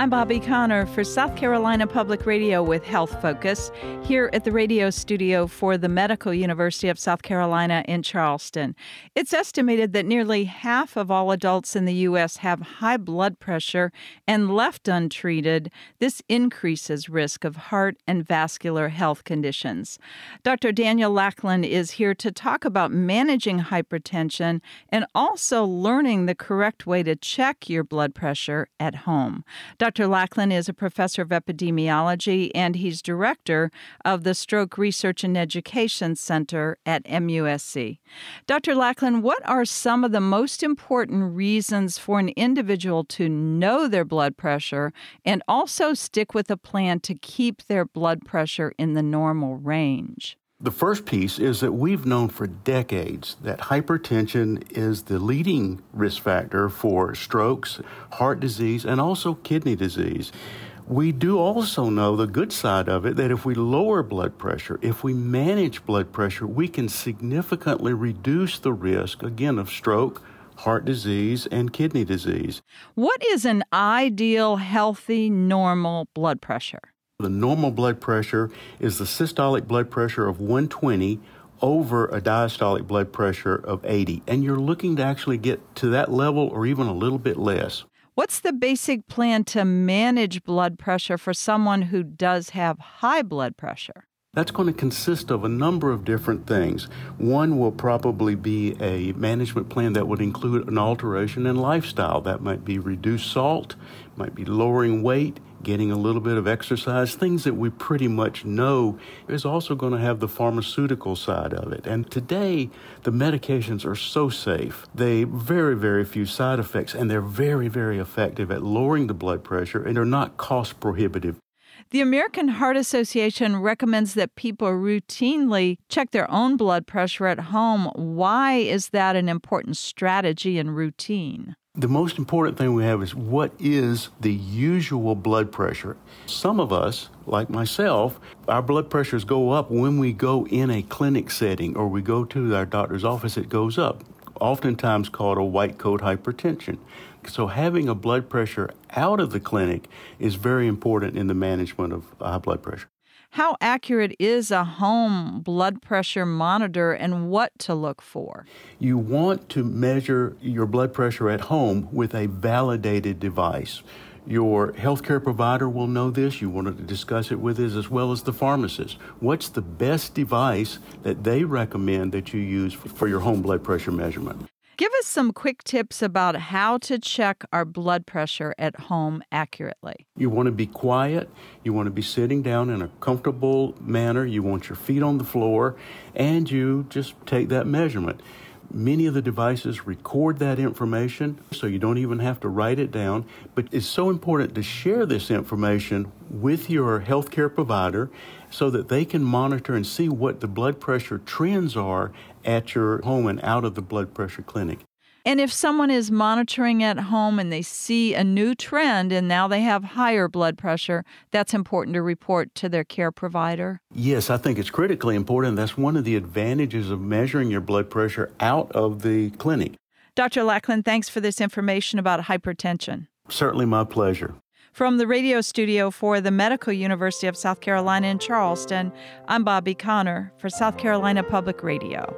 I'm Bobbi Conner for South Carolina Public Radio with Health Focus here at the radio studio for the Medical University of South Carolina in Charleston. It's estimated that nearly half of all adults in the U.S. have high blood pressure, and left untreated, this increases risk of heart and vascular health conditions. Dr. Daniel Lackland is here to talk about managing hypertension and also learning the correct way to check your blood pressure at home. Dr. Lackland is a professor of epidemiology and he's director of the Stroke Research and Education Center at MUSC. Dr. Lackland, what are some of the most important reasons for an individual to know their blood pressure and also stick with a plan to keep their blood pressure in the normal range? The first piece is that we've known for decades that hypertension is the leading risk factor for strokes, heart disease, and also kidney disease. We do also know the good side of it that if we lower blood pressure, if we manage blood pressure, we can significantly reduce the risk, again, of stroke, heart disease, and kidney disease. What is an ideal, healthy, normal blood pressure? The normal blood pressure is the systolic blood pressure of 120 over a diastolic blood pressure of 80. And you're looking to actually get to that level or even a little bit less. What's the basic plan to manage blood pressure for someone who does have high blood pressure? That's going to consist of a number of different things. One will probably be a management plan that would include an alteration in lifestyle. That might be reduced salt, might be lowering weight, getting a little bit of exercise, things that we pretty much know is also going to have the pharmaceutical side of it. And today, the medications are so safe. They very, very few side effects, and they're very, very effective at lowering the blood pressure, and they're not cost prohibitive. The American Heart Association recommends that people routinely check their own blood pressure at home. Why is that an important strategy and routine? The most important thing we have is what is the usual blood pressure? Some of us, like myself, our blood pressures go up when we go in a clinic setting or we go to our doctor's office, it goes up, oftentimes called a white coat hypertension. So, having a blood pressure out of the clinic is very important in the management of high blood pressure. How accurate is a home blood pressure monitor and what to look for? You want to measure your blood pressure at home with a validated device. Your healthcare provider will know this. You want to discuss it with us as well as the pharmacist. What's the best device that they recommend that you use for your home blood pressure measurement? Give us some quick tips about how to check our blood pressure at home accurately. You want to be quiet. You want to be sitting down in a comfortable manner. You want your feet on the floor, and you just take that measurement. Many of the devices record that information, so you don't even have to write it down. But it's so important to share this information with your healthcare provider so that they can monitor and see what the blood pressure trends are at your home and out of the blood pressure clinic. And if someone is monitoring at home and they see a new trend and now they have higher blood pressure, that's important to report to their care provider? Yes, I think it's critically important. That's one of the advantages of measuring your blood pressure out of the clinic. Dr. Lackland, thanks for this information about hypertension. Certainly my pleasure. From the radio studio for the Medical University of South Carolina in Charleston, I'm Bobbi Conner for South Carolina Public Radio.